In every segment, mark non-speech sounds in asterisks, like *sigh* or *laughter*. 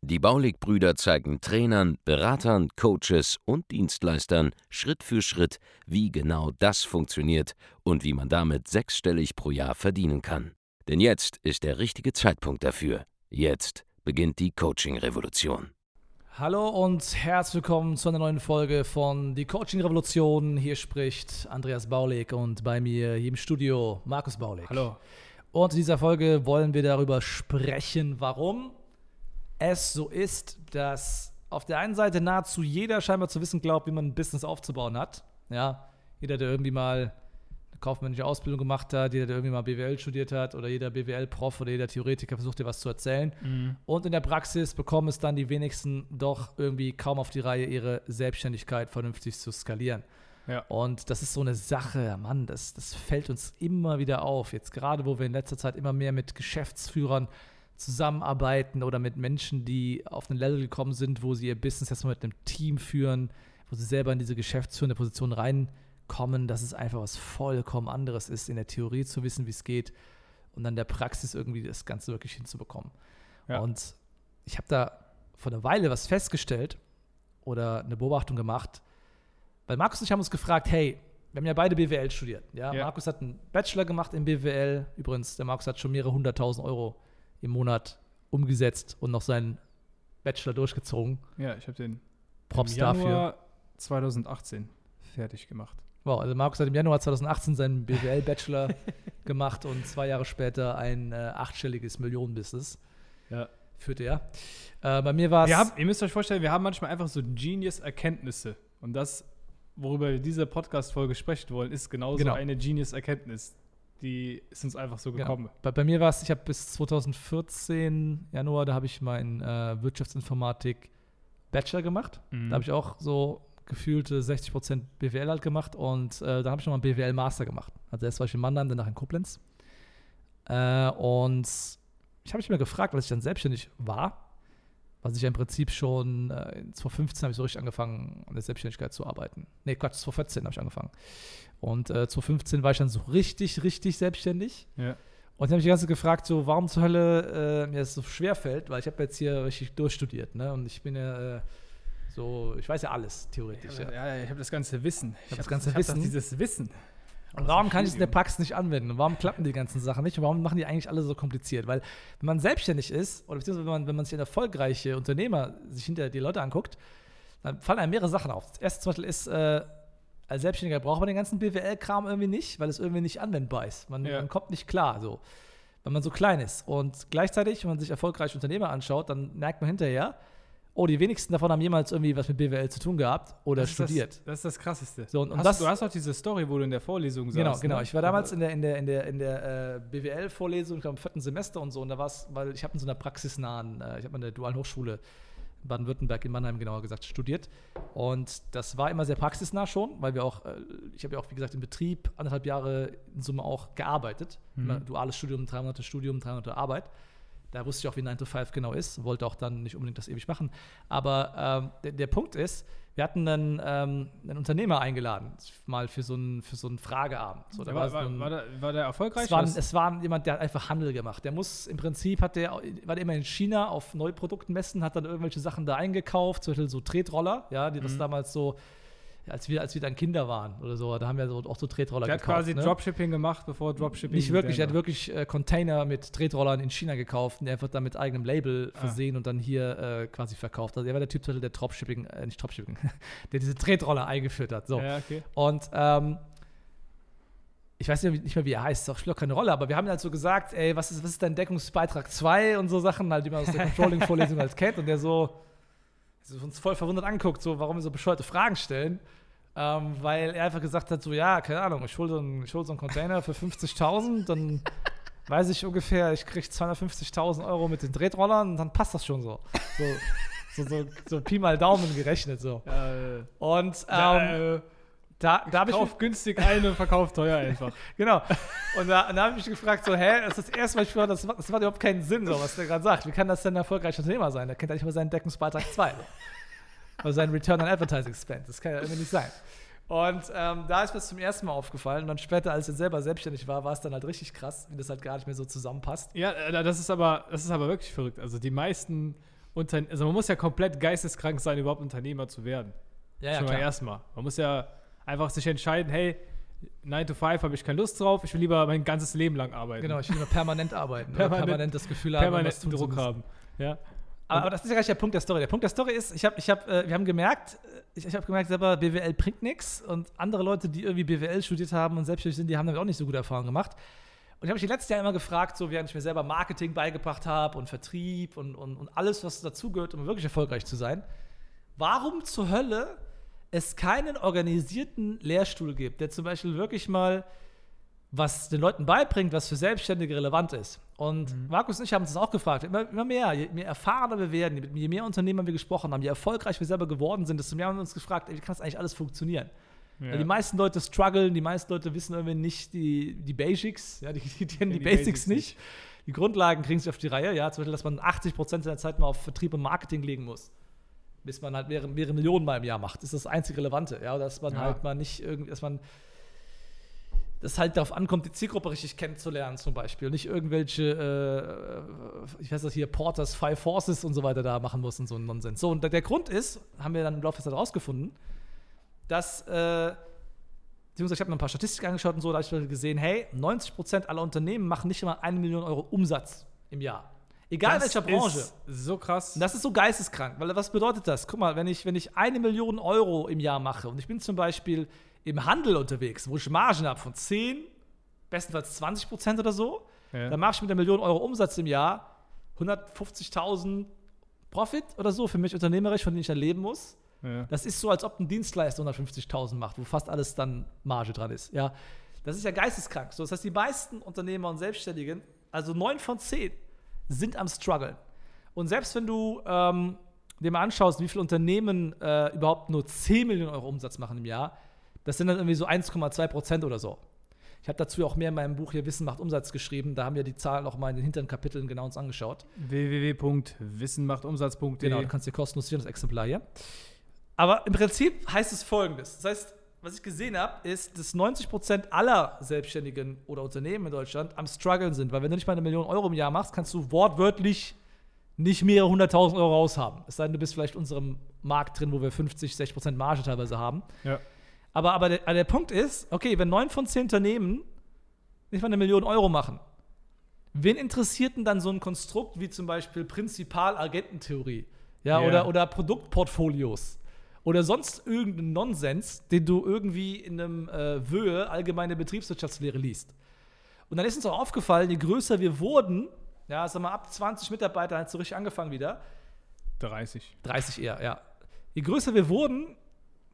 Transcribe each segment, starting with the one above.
Die Baulig-Brüder zeigen Trainern, Beratern, Coaches und Dienstleistern Schritt für Schritt, wie genau das funktioniert und wie man damit sechsstellig pro Jahr verdienen kann. Denn jetzt ist der richtige Zeitpunkt dafür. Jetzt beginnt die Coaching-Revolution. Hallo und herzlich willkommen zu einer neuen Folge von Die Coaching Revolution. Hier spricht Andreas Baulig und bei mir hier im Studio Markus Baulig. Hallo. Und in dieser Folge wollen wir darüber sprechen, warum es so ist, dass auf der einen Seite nahezu jeder scheinbar zu wissen glaubt, wie man ein Business aufzubauen hat. Ja, jeder, der irgendwie mal eine kaufmännische Ausbildung gemacht hat, jeder, der irgendwie mal BWL studiert hat oder jeder BWL-Prof oder jeder Theoretiker versucht dir was zu erzählen. Mhm. Und in der Praxis bekommen es dann die wenigsten doch irgendwie kaum auf die Reihe, ihre Selbstständigkeit vernünftig zu skalieren. Ja. Und das ist so eine Sache, Mann, das, das fällt uns immer wieder auf. Jetzt gerade, wo wir in letzter Zeit immer mehr mit Geschäftsführern zusammenarbeiten oder mit Menschen, die auf ein Level gekommen sind, wo sie ihr Business erstmal mit einem Team führen, wo sie selber in diese geschäftsführende Position reinkommen, dass es einfach was vollkommen anderes ist, in der Theorie zu wissen, wie es geht und dann der Praxis irgendwie das Ganze wirklich hinzubekommen. Ja. Und ich habe da vor einer Weile was festgestellt oder eine Beobachtung gemacht, weil Markus und ich haben uns gefragt, hey, wir haben ja beide BWL studiert. Ja? Ja. Markus hat einen Bachelor gemacht in BWL. Übrigens, der Markus hat schon mehrere hunderttausend Euro im Monat umgesetzt und noch seinen Bachelor durchgezogen. Ja, ich habe den Props im dafür. Januar 2018 fertig gemacht. Wow, also Markus hat im Januar 2018 seinen BWL-Bachelor *laughs* gemacht und zwei Jahre später ein äh, achtstelliges Millionenbusiness Ja. führte er. Äh, bei mir war es. Ihr müsst euch vorstellen, wir haben manchmal einfach so Genius-Erkenntnisse. Und das, worüber wir diese Podcast-Folge sprechen wollen, ist genauso Genau. eine Genius-Erkenntnis. Die ist uns einfach so Genau. gekommen. Bei, bei mir war es, ich habe bis 2014 Januar, da habe ich meinen äh, Wirtschaftsinformatik Bachelor gemacht. Mhm. Da habe ich auch so gefühlte 60% BWL halt gemacht und äh, dann habe ich nochmal einen BWL Master gemacht. Also erst war ich in Mannheim, danach in Koblenz. Äh, und ich habe mich mal gefragt, als ich dann selbstständig war, was ich ja im Prinzip schon äh, 2015 habe ich so richtig angefangen, an der Selbstständigkeit zu arbeiten. Nee, Quatsch, 2014 habe ich angefangen. Und äh, 2015 war ich dann so richtig, richtig selbstständig. Ja. Und ich habe mich die ganze Zeit gefragt, so, warum zur Hölle äh, mir das so schwer fällt, weil ich habe jetzt hier richtig durchstudiert, ne? Und ich bin ja äh, so, ich weiß ja alles, theoretisch. Ja, Ja, ja, ich habe das ganze Wissen. Ich das hab- ganze ich hab Wissen. doch dieses Wissen. Und warum kann ich es in der Praxis nicht anwenden? Und warum klappen die ganzen Sachen nicht? Und warum machen die eigentlich alle so kompliziert? Weil wenn man selbstständig ist, oder beziehungsweise wenn man, wenn man sich erfolgreiche Unternehmer sich hinter die Leute anguckt, dann fallen einem mehrere Sachen auf. Das erste zum Beispiel ist, äh, als Selbstständiger braucht man den ganzen BWL-Kram irgendwie nicht, weil es irgendwie nicht anwendbar ist. Man, Ja. man kommt nicht klar, so. Wenn man so klein ist. Und gleichzeitig, wenn man sich erfolgreiche Unternehmer anschaut, dann merkt man hinterher, oh, die wenigsten davon haben jemals irgendwie was mit BWL zu tun gehabt oder Das studiert. Das, das ist das Krasseste. So, und- und hast, das- du hast auch diese Story, wo du in der Vorlesung saßt. Genau, genau. Ne? Ich war damals in der, in der, in der, in der äh, BWL-Vorlesung, ich glaube im vierten Semester und so. Und da war es, weil ich habe in so einer praxisnahen, äh, ich habe an der Dualen Hochschule in Baden-Württemberg, in Mannheim genauer gesagt, studiert. Und das war immer sehr praxisnah schon, weil wir auch, äh, ich habe ja auch, wie gesagt, im Betrieb anderthalb Jahre in Summe auch gearbeitet. Mhm. Duales Studium, drei Monate Studium, drei Monate Arbeit. Da wusste ich auch, wie 9 to 5 genau ist, wollte auch dann nicht unbedingt das ewig machen. Aber ähm, der, der Punkt ist, wir hatten einen, ähm, einen Unternehmer eingeladen, mal für so einen, für so einen Frageabend. So, da war, war, ein- war, der, war der erfolgreich? es war, es war jemand, der hat einfach Handel gemacht. Der muss im Prinzip, hat der, war der immer in China auf Neuprodukten messen, hat dann irgendwelche Sachen da eingekauft, zum Beispiel so Tretroller, ja, die das Mhm. damals so, als wir, als wir dann Kinder waren oder so, da haben wir so, auch so Tretroller der hat gekauft. quasi ne? Dropshipping gemacht, bevor Dropshipping. Nicht wirklich, er hat wirklich äh, Container mit Tretrollern in China gekauft und einfach dann mit eigenem Label Ah. versehen und dann hier äh, quasi verkauft. Also er war der Typ, der Dropshipping, äh, nicht Dropshipping, *laughs* der diese Tretroller eingeführt hat. So. Ja, okay. Und ähm, ich weiß nicht nicht mehr, wie er heißt, das spielt auch keine Rolle, aber wir haben halt so gesagt, ey, was ist, was ist dein Deckungsbeitrag 2 und so Sachen, halt, die man aus der *laughs* Controlling-Vorlesung halt kennt. Und der so, so uns voll verwundert anguckt, so, warum wir so bescheuerte Fragen stellen. Ähm, weil er einfach gesagt hat, so, ja, keine Ahnung, ich hole so, einen- ich hol so einen Container für 50.000, dann *laughs* weiß ich ungefähr, ich kriege 250.000 Euro mit den Tretrollern und dann passt das schon so. So, so, so, so Pi mal Daumen gerechnet so. Äh, Und ähm, ja, äh, da, da habe ich, Kauf günstig ein und verkauf teuer einfach. *laughs* genau. Und da, da habe ich mich gefragt, so, hä, das ist das erste Mal, ich gehört, das, macht- das macht überhaupt keinen Sinn, so, was der gerade sagt. Wie kann das denn ein erfolgreicher Unternehmer sein? Der kennt ja nicht mal seinen Deckungsbeitrag 2. Oder seinen Return on Advertising Spend. Das kann ja irgendwie nicht sein. Und ähm, da ist mir das zum ersten Mal aufgefallen. Und dann später, als ich selber selbstständig war, war es dann halt richtig krass, wie das halt gar nicht mehr so zusammenpasst. Ja, äh, das ist aber, das ist aber wirklich verrückt. Also die meisten Unternehmen, also man muss ja komplett geisteskrank sein, überhaupt Unternehmer zu werden. Ja, Schon mal erstmal. Man muss ja einfach sich entscheiden, hey, 9 to 5 habe ich keine Lust drauf, ich will lieber mein ganzes Leben lang arbeiten. Genau, ich will immer permanent arbeiten. Permanent, Permanent- permanent das Gefühl haben, Permanent was tun Druck haben. Ja. Aber, aber das ist ja gar nicht der Punkt der Story. Der Punkt der Story ist, ich habe, ich hab, äh, wir haben gemerkt, äh, ich, ich habe gemerkt, selber BWL bringt nichts und andere Leute, die irgendwie BWL studiert haben und selbstständig sind, die haben damit auch nicht so gute Erfahrungen gemacht. Und ich habe mich die letzten Jahre immer gefragt, so während ich mir selber Marketing beigebracht habe und Vertrieb und, und, und alles, was dazugehört, um wirklich erfolgreich zu sein, warum zur Hölle es keinen organisierten Lehrstuhl gibt, der zum Beispiel wirklich mal was den Leuten beibringt, was für Selbstständige relevant ist. Und Markus und ich haben uns das auch gefragt. Immer, immer mehr, je mehr erfahrener wir werden, je mehr Unternehmer wir gesprochen haben, je erfolgreich wir selber geworden sind, desto mehr haben wir uns gefragt, ey, wie kann das eigentlich alles funktionieren? Weil die meisten Leute strugglen, die meisten Leute wissen irgendwie nicht die, die Basics, ja, die, die kennen die, die Basics, Basics nicht. Die Grundlagen kriegen sie auf die Reihe, ja, zum Beispiel, dass man 80% der Zeit mal auf Vertrieb und Marketing legen muss. Bis man halt mehrere, mehrere Millionen mal im Jahr macht. Das ist das einzig Relevante, ja, dass man Ja. halt mal nicht irgendwie, dass man das halt darauf ankommt, die Zielgruppe richtig kennenzulernen, zum Beispiel. Nicht irgendwelche, äh, ich weiß das hier, Porters, Five Forces und so weiter da machen muss und so ein Nonsens. So, und der- Grund ist, haben wir dann im Laufe der Zeit rausgefunden, dass, äh, beziehungsweise ich habe mir ein paar Statistiken angeschaut und so, da habe ich gesehen, hey, 90% aller Unternehmen machen nicht mal eine Million Euro Umsatz im Jahr. Egal in welcher Branche. Ist so krass. Und das ist so geisteskrank, weil was bedeutet das? Guck mal, wenn ich, wenn ich eine Million Euro im Jahr mache und ich bin zum Beispiel im Handel unterwegs, wo ich Margen habe von 10, bestenfalls 20 Prozent oder so, Ja. dann mache ich mit einer Million Euro Umsatz im Jahr 150.000 Profit oder so für mich unternehmerisch, von denen ich dann leben muss. ja. Das ist so, als ob ein Dienstleister 150.000 macht, wo fast alles dann Marge dran ist. Ja, das ist ja geisteskrank. So, das heißt, die meisten Unternehmer und Selbstständigen, also neun von zehn, sind am struggeln. Und selbst wenn du ähm, dir mal anschaust, wie viele Unternehmen äh, überhaupt nur 10 Millionen Euro Umsatz machen im Jahr, das sind dann irgendwie so 1,2 Prozent oder so. Ich habe dazu auch mehr in meinem Buch hier Wissen macht Umsatz geschrieben. Da haben wir die Zahlen auch mal in den hinteren Kapiteln genau uns angeschaut. www.wissenmachtumsatz.de. Genau, du kannst dir kostenlos sichern, das Exemplar hier. Aber im Prinzip heißt es folgendes. Das heißt, was ich gesehen habe, ist, dass 90% aller Selbstständigen oder Unternehmen in Deutschland am struggeln sind. Weil wenn du nicht mal eine Million Euro im Jahr machst, kannst du wortwörtlich nicht mehrere hunderttausend Euro raushaben. Es sei denn, du bist vielleicht in unserem Markt drin, wo wir 50, 60% Marge teilweise haben. Ja. Aber, aber, der, aber der Punkt ist, okay, wenn neun von zehn Unternehmen nicht mal eine Million Euro machen, wen interessiert denn dann so ein Konstrukt wie zum Beispiel Prinzipal-Agententheorie? Ja, Ja. oder, oder Produktportfolios? Oder sonst irgendeinen Nonsens, den du irgendwie in einem äh, Wöhe allgemeine Betriebswirtschaftslehre liest. Und dann ist uns auch aufgefallen, je größer wir wurden, ja, sag mal, ab 20 Mitarbeitern hat es so richtig angefangen wieder, 30. 30 eher, ja. Je größer wir wurden,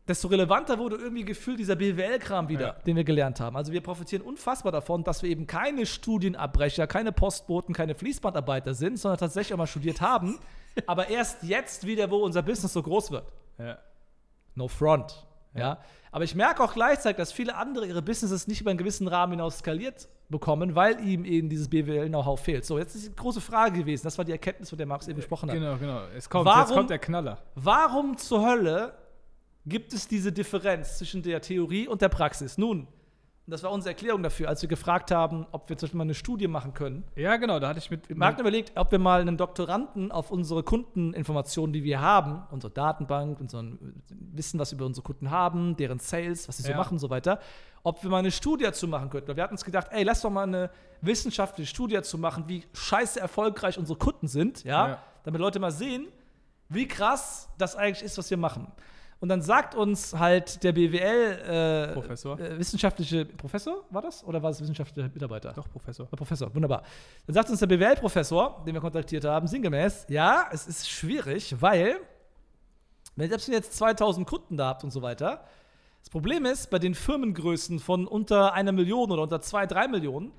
desto relevanter wurde irgendwie gefühlt dieser BWL-Kram wieder, Ja. den wir gelernt haben. Also wir profitieren unfassbar davon, dass wir eben keine Studienabbrecher, keine Postboten, keine Fließbandarbeiter sind, sondern tatsächlich auch mal studiert haben, *laughs* aber erst jetzt wieder, wo unser Business so groß wird. Ja. No front. Ja. Aber ich merke auch gleichzeitig, dass viele andere ihre Businesses nicht über einen gewissen Rahmen hinaus skaliert bekommen, weil ihm eben dieses BWL-Know-how fehlt. So, jetzt ist die große Frage gewesen. Das war die Erkenntnis, von der Markus eben gesprochen hat. Genau, genau. Es kommt, Warum- jetzt kommt der Knaller. Warum zur Hölle gibt es diese Differenz zwischen der Theorie und der Praxis? Nun, und das war unsere Erklärung dafür, als wir gefragt haben, ob wir zum Beispiel mal eine Studie machen können. Ja, genau, da hatte ich mit. Wir haben überlegt, ob wir mal einen Doktoranden auf unsere Kundeninformationen, die wir haben, unsere Datenbank, unser Wissen, was wir über unsere Kunden haben, deren Sales, was sie so Ja. machen und so weiter, ob wir mal eine Studie dazu machen könnten. Weil Wir hatten uns gedacht, ey, lass doch mal eine wissenschaftliche Studie dazu machen, wie scheiße erfolgreich unsere Kunden sind, ja, Ja. damit Leute mal sehen, wie krass das eigentlich ist, was wir machen. Und dann sagt uns halt der BWL äh, Professor. Äh, wissenschaftliche Professor war das oder war es wissenschaftlicher Mitarbeiter? Doch, Professor. Herr Professor, wunderbar. Dann sagt uns der BWL-Professor, den wir kontaktiert haben, sinngemäß, ja, es ist schwierig, weil, wenn selbst wenn ihr jetzt 2000 Kunden da habt und so weiter, das Problem ist, bei den Firmengrößen von unter einer Million oder unter zwei, drei Millionen,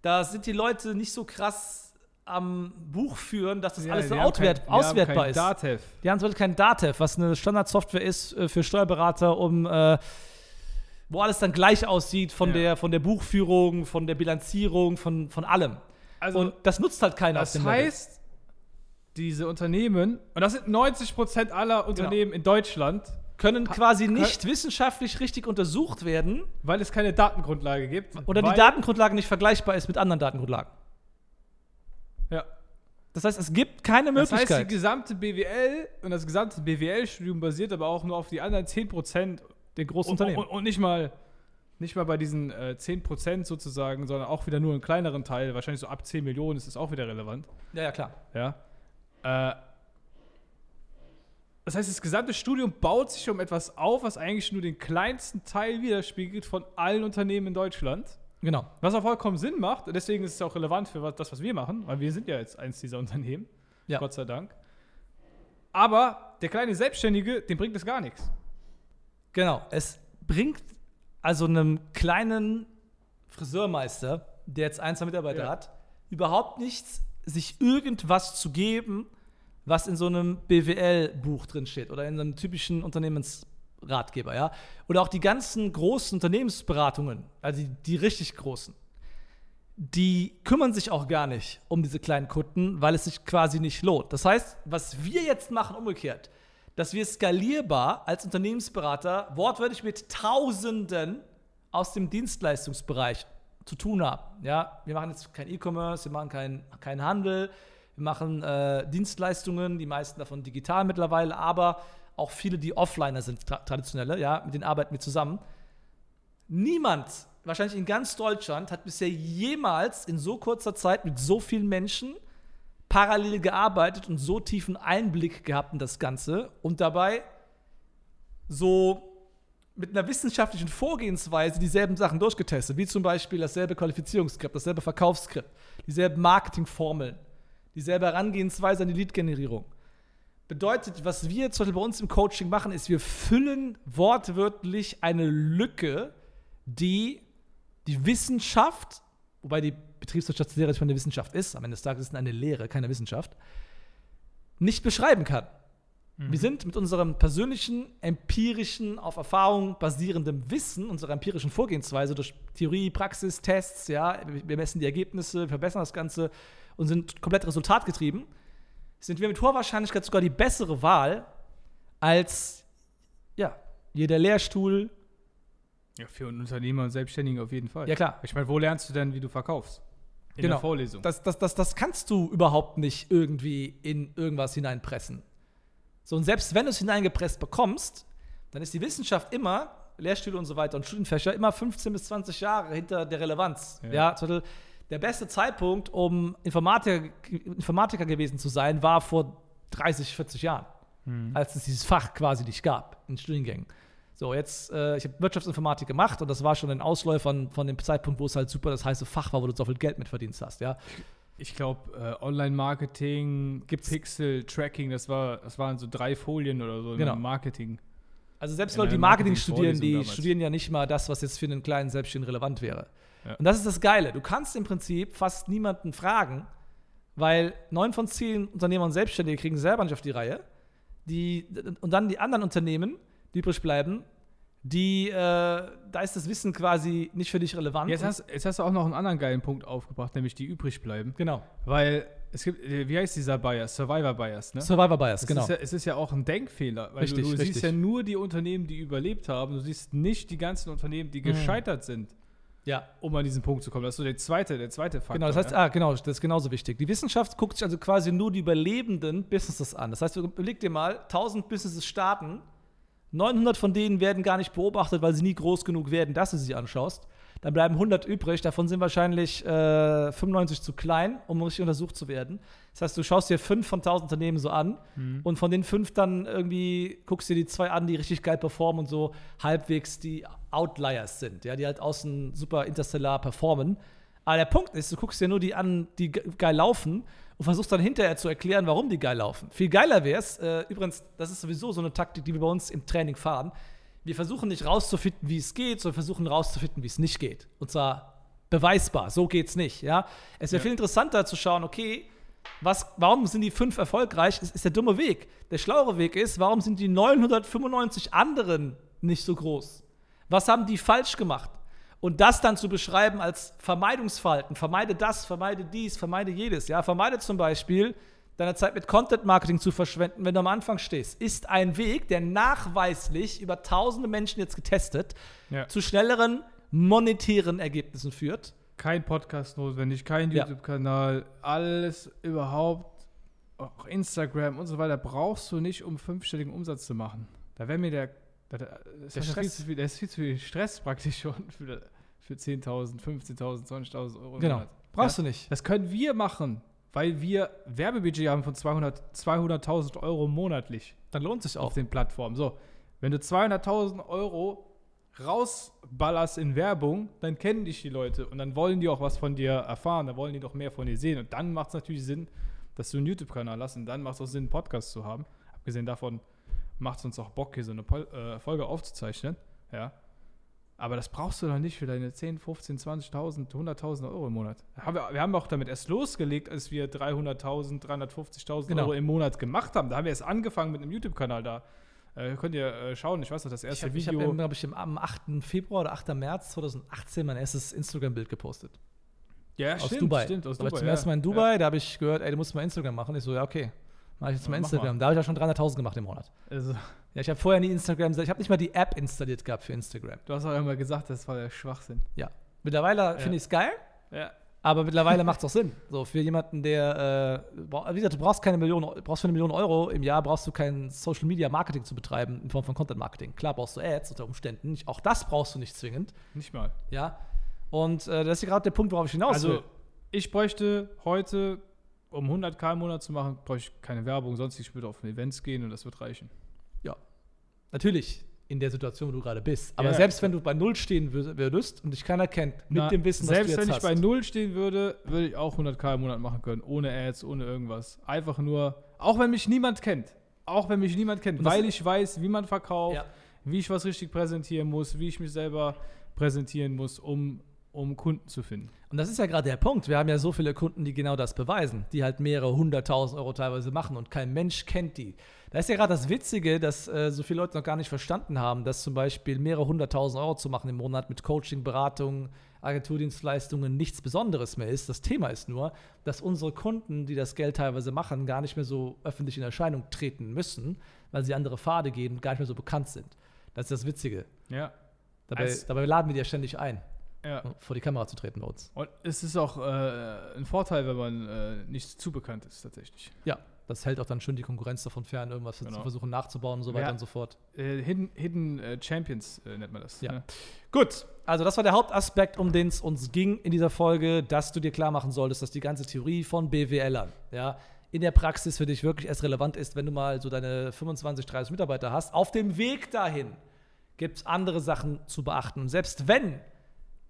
da sind die Leute nicht so krass am Buch führen, dass das alles so kein- die haben auswertbar kein ist. Datev. Die haben zum Beispiel kein Datev, was eine Standardsoftware ist äh, für Steuerberater, um äh, wo alles dann gleich aussieht von, Ja. der, von der Buchführung, von der Bilanzierung, von, von allem. Also, und das nutzt halt keiner das dem Level. heißt, diese Unternehmen, und das sind 90% aller Unternehmen in Deutschland, können quasi können- nicht wissenschaftlich richtig untersucht werden weil es keine Datengrundlage gibt. oder die Datengrundlage nicht vergleichbar ist mit anderen Datengrundlagen. Das heißt, es gibt keine Das heißt, die Möglichkeit. gesamte BWL und das gesamte BWL-Studium basiert aber auch nur auf die anderen 10% den großen und, Unternehmen. und, und nicht mal nicht mal bei diesen äh, 10% sozusagen, sondern auch wieder nur einen kleineren Teil, wahrscheinlich so ab 10 Millionen ist es auch wieder relevant. ja, ja, klar. Ja. Äh, das heißt, das gesamte Studium baut sich um etwas auf, was eigentlich nur den kleinsten Teil widerspiegelt von allen Unternehmen in Deutschland. Genau. Was auch vollkommen Sinn macht. Und deswegen ist es auch relevant für das, was wir machen, weil wir sind ja jetzt eins dieser Unternehmen. Ja. Gott sei Dank. Aber der kleine Selbstständige, dem bringt es gar nichts. Genau. Es bringt also einem kleinen Friseurmeister, der jetzt ein, zwei Mitarbeiter Ja. hat, überhaupt nichts, sich irgendwas zu geben, was in so einem BWL-Buch drin steht oder in so einem typischen Unternehmensratgeber, ja. Oder auch die ganzen großen Unternehmensberatungen, also die, die richtig großen, die kümmern sich auch gar nicht um diese kleinen Kunden, weil es sich quasi nicht lohnt. Das heißt, was wir jetzt machen, umgekehrt, dass wir skalierbar als Unternehmensberater wortwörtlich mit Tausenden aus dem Dienstleistungsbereich zu tun haben. Ja, wir machen jetzt kein E-Commerce, wir machen keinen kein Handel, wir machen äh, Dienstleistungen, die meisten davon digital mittlerweile, aber auch viele, die Offliner sind, tra traditionelle, ja, mit denen arbeiten wir zusammen. Niemand, wahrscheinlich in ganz Deutschland, hat bisher jemals in so kurzer Zeit mit so vielen Menschen parallel gearbeitet und so tiefen Einblick gehabt in das Ganze und dabei so mit einer wissenschaftlichen Vorgehensweise dieselben Sachen durchgetestet, wie zum Beispiel dasselbe Qualifizierungsskript, dasselbe Verkaufsskript, dieselben Marketingformeln, dieselbe Herangehensweise an die Lead-Generierung. Bedeutet, was wir zum Beispiel bei uns im Coaching machen, ist, wir füllen wortwörtlich eine Lücke, die die Wissenschaft, wobei die Betriebswirtschaftslehre nicht mal eine Wissenschaft ist, am Ende des Tages ist es eine Lehre, keine Wissenschaft, nicht beschreiben kann. Wir sind mit unserem persönlichen, empirischen, auf Erfahrung basierendem Wissen, unserer empirischen Vorgehensweise durch Theorie, Praxis, Tests, ja, wir messen die Ergebnisse, wir verbessern das Ganze und sind komplett resultatgetrieben, sind wir mit hoher Wahrscheinlichkeit sogar die bessere Wahl als ja, jeder Lehrstuhl. Ja, für einen Unternehmer und Selbstständigen auf jeden Fall. Ja, klar. Ich meine, wo lernst du denn, wie du verkaufst? In Genau. der Vorlesung. Das, das, das, das kannst du überhaupt nicht irgendwie in irgendwas hineinpressen. So, und selbst wenn du es hineingepresst bekommst, dann ist die Wissenschaft immer, Lehrstühle und so weiter und Studienfächer, immer 15 bis 20 Jahre hinter der Relevanz. Ja. Ja, der beste Zeitpunkt, um Informatiker, Informatiker gewesen zu sein, war vor 30, 40 Jahren, als es dieses Fach quasi nicht gab in Studiengängen. So, jetzt, äh, ich habe Wirtschaftsinformatik gemacht und das war schon ein Ausläufer von, dem Zeitpunkt, wo es halt super das heiße Fach war, wo du so viel Geld mit verdient hast, ja. Ich glaube, äh, Online-Marketing, Pixel-Tracking, das, war, das waren so drei Folien oder so Genau. im Marketing. Also selbst Leute, die einer Marketing studieren, die damals. studieren ja nicht mal das, was jetzt für einen kleinen Selbstständigen relevant wäre. Ja. Und das ist das Geile. Du kannst im Prinzip fast niemanden fragen, weil neun von zehn Unternehmer und Selbstständige kriegen selber nicht auf die Reihe. Die, und dann die anderen Unternehmen, die übrig bleiben, die, äh, da ist das Wissen quasi nicht für dich relevant. Jetzt hast, jetzt hast du auch noch einen anderen geilen Punkt aufgebracht, nämlich die übrig bleiben. genau. Weil es gibt, äh, wie heißt dieser Bias? Survivor Bias, ne? Survivor Bias, Es genau. Ist ja, es ist ja auch ein Denkfehler, weil Richtig, du, du richtig. siehst ja nur die Unternehmen, die überlebt haben. Du siehst nicht die ganzen Unternehmen, die gescheitert sind, ja. um an diesen Punkt zu kommen. Das ist so der zweite, der zweite Faktor. Genau, das heißt, ja? ah, genau, das ist genauso wichtig. Die Wissenschaft guckt sich also quasi nur die überlebenden Businesses an. Das heißt, überleg dir mal, 1000 Businesses starten, 900 von denen werden gar nicht beobachtet, weil sie nie groß genug werden, dass du sie anschaust. Dann bleiben 100 übrig, davon sind wahrscheinlich äh, 95 zu klein, um richtig untersucht zu werden. Das heißt, du schaust dir fünf von 1000 Unternehmen so an und von den fünf dann irgendwie guckst dir die zwei an, die richtig geil performen und so halbwegs die Outliers sind, ja, die halt außen super interstellar performen. Aber der Punkt ist, du guckst dir nur die an, die ge- geil laufen und versuchst dann hinterher zu erklären, warum die geil laufen. Viel geiler wäre es, äh, übrigens, das ist sowieso so eine Taktik, die wir bei uns im Training fahren. Wir versuchen nicht rauszufinden, wie es geht, sondern versuchen rauszufinden, wie es nicht geht. Und zwar beweisbar, so geht's nicht. Ja? Es wäre Ja. viel interessanter zu schauen, okay, was, warum sind die fünf erfolgreich? Ist, ist der dumme Weg. Der schlauere Weg ist, warum sind die 995 anderen nicht so groß? Was haben die falsch gemacht? Und das dann zu beschreiben als Vermeidungsverhalten. Vermeide das, vermeide dies, vermeide jedes. Ja, vermeide zum Beispiel, deine Zeit mit Content Marketing zu verschwenden, wenn du am Anfang stehst, ist ein Weg, der nachweislich über tausende Menschen jetzt getestet Ja. zu schnelleren monetären Ergebnissen führt. Kein Podcast notwendig, kein. YouTube-Kanal, alles überhaupt, auch Instagram und so weiter, brauchst du nicht, um fünfstelligen Umsatz zu machen. Da wäre mir der, da, da, das Der ist ja viel Stress. zu viel, das ist viel zu viel Stress praktisch schon für, für 10.000, 15.000, 20.000 Euro Genau. Brauchst ja? du nicht. Das können wir machen, weil wir Werbebudget haben von 200 200.000 Euro monatlich Dann lohnt sich auf auch. den Plattformen. So, wenn du 200.000 Euro rausballerst in Werbung, dann kennen dich die Leute und dann wollen die auch was von dir erfahren, dann wollen die doch mehr von dir sehen. Und dann macht es natürlich Sinn, dass du einen YouTube-Kanal hast und dann macht es auch Sinn, einen Podcast zu haben. Abgesehen davon macht es uns auch Bock, hier so eine Pol äh, Folge aufzuzeichnen. Ja. Aber das brauchst du doch nicht für deine 10, 15, 20.000, 100.000 Euro im Monat. Wir, haben auch damit erst losgelegt, als wir 300.000, 350.000 Genau. Euro im Monat gemacht haben. Da haben wir erst angefangen mit einem YouTube-Kanal da. Äh, könnt ihr äh, schauen, ich weiß noch, das Ich erste habe, ich hab, Video. glaube ich, am 8. Februar oder 8. März 2018 mein erstes Instagram-Bild gepostet. ja, aus Dubai. Stimmt, aus da war Dubai. ich zum ja. ersten Mal in Dubai, da habe ich gehört, ey, du musst mal Instagram machen. Ich so, ja, okay. Mach ich jetzt Ja, mal mach Instagram. Da habe ich ja schon 300.000 gemacht im Monat. Ja. Also, Ja, ich habe vorher nie Instagram, ich habe nicht mal die App installiert gehabt für Instagram. du hast auch immer gesagt, das war der Schwachsinn. Ja. Mittlerweile finde ich es geil, Ja. aber mittlerweile macht es auch Sinn. So, für jemanden, der, äh, wie gesagt, du brauchst keine Million, brauchst für eine Million Euro im Jahr, brauchst du kein Social Media Marketing zu betreiben in Form von Content Marketing. Klar brauchst du Ads unter Umständen, nicht, auch das brauchst du nicht zwingend, Nicht mal. ja. Und äh, das ist gerade der Punkt, worauf ich hinaus Also, will. ich bräuchte heute, um 100k im Monat zu machen, bräuchte ich keine Werbung, sonst ich würde auf Events gehen und das wird reichen. Natürlich in der Situation, wo du gerade bist. Aber Ja, selbst wenn du bei Null stehen wür- würdest und dich keiner kennt, mit Na, dem Wissen, selbst was du jetzt wenn ich hast. bei Null stehen würde, würde ich auch 100k im Monat machen können, ohne Ads, ohne irgendwas. Einfach nur, auch wenn mich niemand kennt, auch wenn mich niemand kennt, weil ich weiß, wie man verkauft, Ja. wie ich was richtig präsentieren muss, wie ich mich selber präsentieren muss, um, um Kunden zu finden. Und das ist ja gerade der Punkt. Wir haben ja so viele Kunden, die genau das beweisen, die halt mehrere hunderttausend Euro teilweise machen und kein Mensch kennt die. Da ist ja gerade das Witzige, dass äh, so viele Leute noch gar nicht verstanden haben, dass zum Beispiel mehrere hunderttausend Euro zu machen im Monat mit Coaching, Beratung, Agenturdienstleistungen nichts Besonderes mehr ist. Das Thema ist nur, dass unsere Kunden, die das Geld teilweise machen, gar nicht mehr so öffentlich in Erscheinung treten müssen, weil sie andere Pfade gehen und gar nicht mehr so bekannt sind. Das ist das Witzige. Ja. Dabei, dabei laden wir die ja ständig ein, ja. vor die Kamera zu treten bei uns. Und es ist auch äh, ein Vorteil, wenn man äh, nicht zu bekannt ist, tatsächlich. Ja, das hält auch dann schon die Konkurrenz davon fern, irgendwas Genau. zu versuchen nachzubauen und so weiter Ja. und so fort. Äh, Hidden Hidden äh, Champions äh, nennt man das. Ja. ne? Gut, also das war der Hauptaspekt, um den es uns ging in dieser Folge, dass du dir klar machen solltest, dass die ganze Theorie von BWLern, ja, in der Praxis für dich wirklich erst relevant ist, wenn du mal so deine 25, 30 Mitarbeiter hast. Auf dem Weg dahin gibt es andere Sachen zu beachten. Und selbst wenn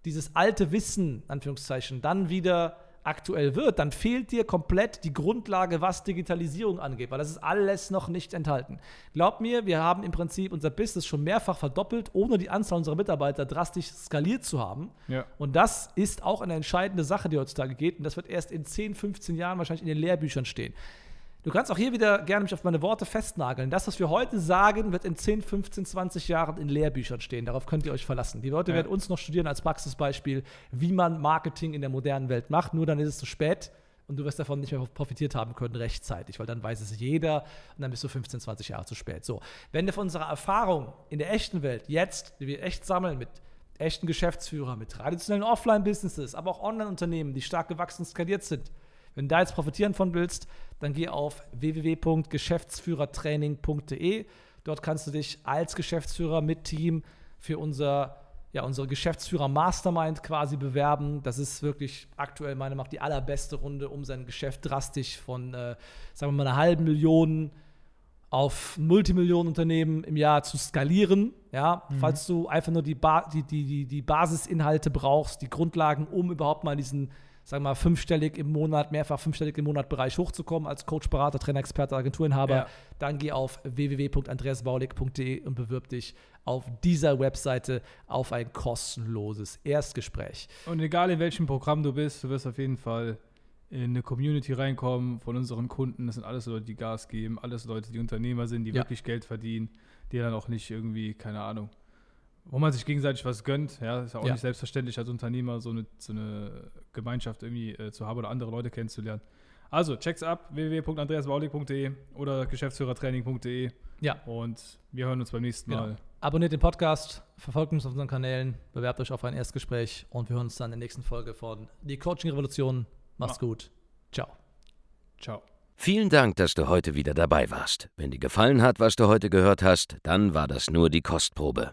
dieses alte Wissen, Anführungszeichen, dann wieder aktuell wird, dann fehlt dir komplett die Grundlage, was Digitalisierung angeht, weil das ist alles noch nicht enthalten. Glaub mir, wir haben im Prinzip unser Business schon mehrfach verdoppelt, ohne die Anzahl unserer Mitarbeiter drastisch skaliert zu haben. Ja. Und das ist auch eine entscheidende Sache, die heutzutage geht. Und das wird erst in 10, 15 Jahren wahrscheinlich in den Lehrbüchern stehen. Du kannst auch hier wieder gerne mich auf meine Worte festnageln. Das, was wir heute sagen, wird in 10, 15, 20 Jahren in Lehrbüchern stehen. Darauf könnt ihr euch verlassen. Die Leute Ja. werden uns noch studieren als Praxisbeispiel, wie man Marketing in der modernen Welt macht. Nur dann ist es zu spät und du wirst davon nicht mehr profitiert haben können rechtzeitig, weil dann weiß es jeder und dann bist du 15, 20 Jahre zu spät. So, wenn wir von unserer Erfahrung in der echten Welt jetzt, die wir echt sammeln mit echten Geschäftsführern, mit traditionellen Offline-Businesses, aber auch Online-Unternehmen, die stark gewachsen und skaliert sind, wenn du da jetzt profitieren von willst, dann geh auf www.geschäftsführertraining.de. Dort kannst du dich als Geschäftsführer mit Team für unser, ja, unsere Geschäftsführer Mastermind quasi bewerben. Das ist wirklich aktuell meiner Meinung nach die allerbeste Runde, um sein Geschäft drastisch von, äh, sagen wir mal, einer halben Million auf Multimillionenunternehmen im Jahr zu skalieren. Ja, falls du einfach nur die, ba die, die, die, die Basisinhalte brauchst, die Grundlagen, um überhaupt mal diesen, sagen wir mal, fünfstellig im Monat, mehrfach fünfstellig im Monat Bereich hochzukommen als Coach, Berater, Trainer, Experte, Agenturinhaber, Ja. dann geh auf www.andreasbaulig.de und bewirb dich auf dieser Webseite auf ein kostenloses Erstgespräch. Und egal in welchem Programm du bist, du wirst auf jeden Fall in eine Community reinkommen von unseren Kunden. Das sind alles Leute, die Gas geben, alles Leute, die Unternehmer sind, die Ja. wirklich Geld verdienen, die dann auch nicht irgendwie, keine Ahnung, wo man sich gegenseitig was gönnt. Ja, ist ja auch Ja. nicht selbstverständlich als Unternehmer so eine, so eine Gemeinschaft irgendwie äh, zu haben oder andere Leute kennenzulernen. Also, check's ab, www.andreasbaulig.de oder geschäftsführertraining.de Ja. und wir hören uns beim nächsten Genau. Mal. Abonniert den Podcast, verfolgt uns auf unseren Kanälen, bewerbt euch auf ein Erstgespräch und wir hören uns dann in der nächsten Folge von Die Coaching Revolution. Macht's gut. Ciao. Ciao. Vielen Dank, dass du heute wieder dabei warst. Wenn dir gefallen hat, was du heute gehört hast, dann war das nur die Kostprobe.